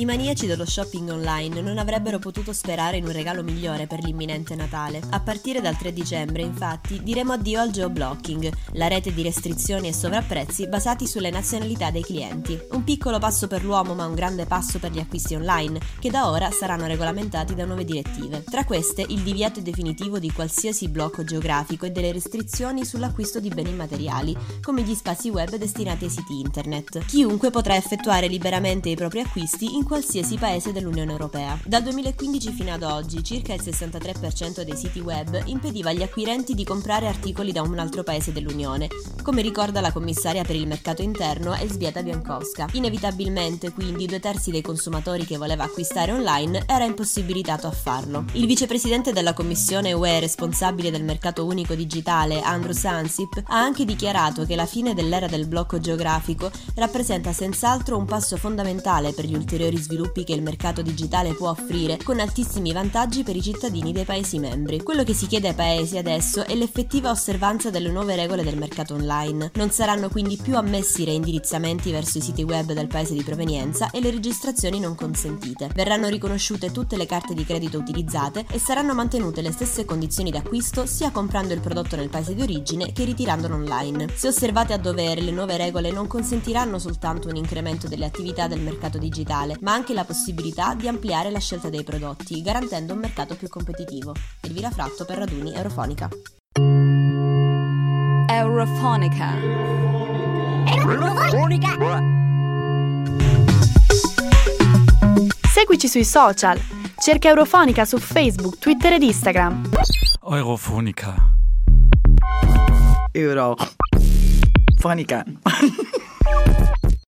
I maniaci dello shopping online non avrebbero potuto sperare in un regalo migliore per l'imminente Natale. A partire dal 3 dicembre, infatti, diremo addio al geoblocking, la rete di restrizioni e sovrapprezzi basati sulle nazionalità dei clienti. Un piccolo passo per l'uomo, ma un grande passo per gli acquisti online, che da ora saranno regolamentati da nuove direttive. Tra queste, il divieto definitivo di qualsiasi blocco geografico e delle restrizioni sull'acquisto di beni immateriali, come gli spazi web destinati ai siti internet. Chiunque potrà effettuare liberamente i propri acquisti in qualsiasi paese dell'Unione Europea. Dal 2015 fino ad oggi, circa il 63% dei siti web impediva agli acquirenti di comprare articoli da un altro paese dell'Unione, come ricorda la commissaria per il mercato interno Elzbieta Biancowska. Inevitabilmente, quindi, due terzi dei consumatori che voleva acquistare online era impossibilitato a farlo. Il vicepresidente della Commissione UE responsabile del mercato unico digitale, Andrew Sansip, ha anche dichiarato che la fine dell'era del blocco geografico rappresenta senz'altro un passo fondamentale per gli ulteriori sviluppi che il mercato digitale può offrire, con altissimi vantaggi per i cittadini dei Paesi membri. Quello che si chiede ai Paesi adesso è l'effettiva osservanza delle nuove regole del mercato online. Non saranno quindi più ammessi reindirizzamenti verso i siti web del Paese di provenienza e le registrazioni non consentite. Verranno riconosciute tutte le carte di credito utilizzate e saranno mantenute le stesse condizioni d'acquisto sia comprando il prodotto nel Paese di origine che ritirandolo online. Se osservate a dovere, le nuove regole non consentiranno soltanto un incremento delle attività del mercato digitale, ma anche la possibilità di ampliare la scelta dei prodotti, garantendo un mercato più competitivo. Elvira Fratto per Raduni Eurofonica. Eurofonica. Seguici sui social. Cerca Eurofonica su Facebook, Twitter ed Instagram. Eurofonica. Eurofonica.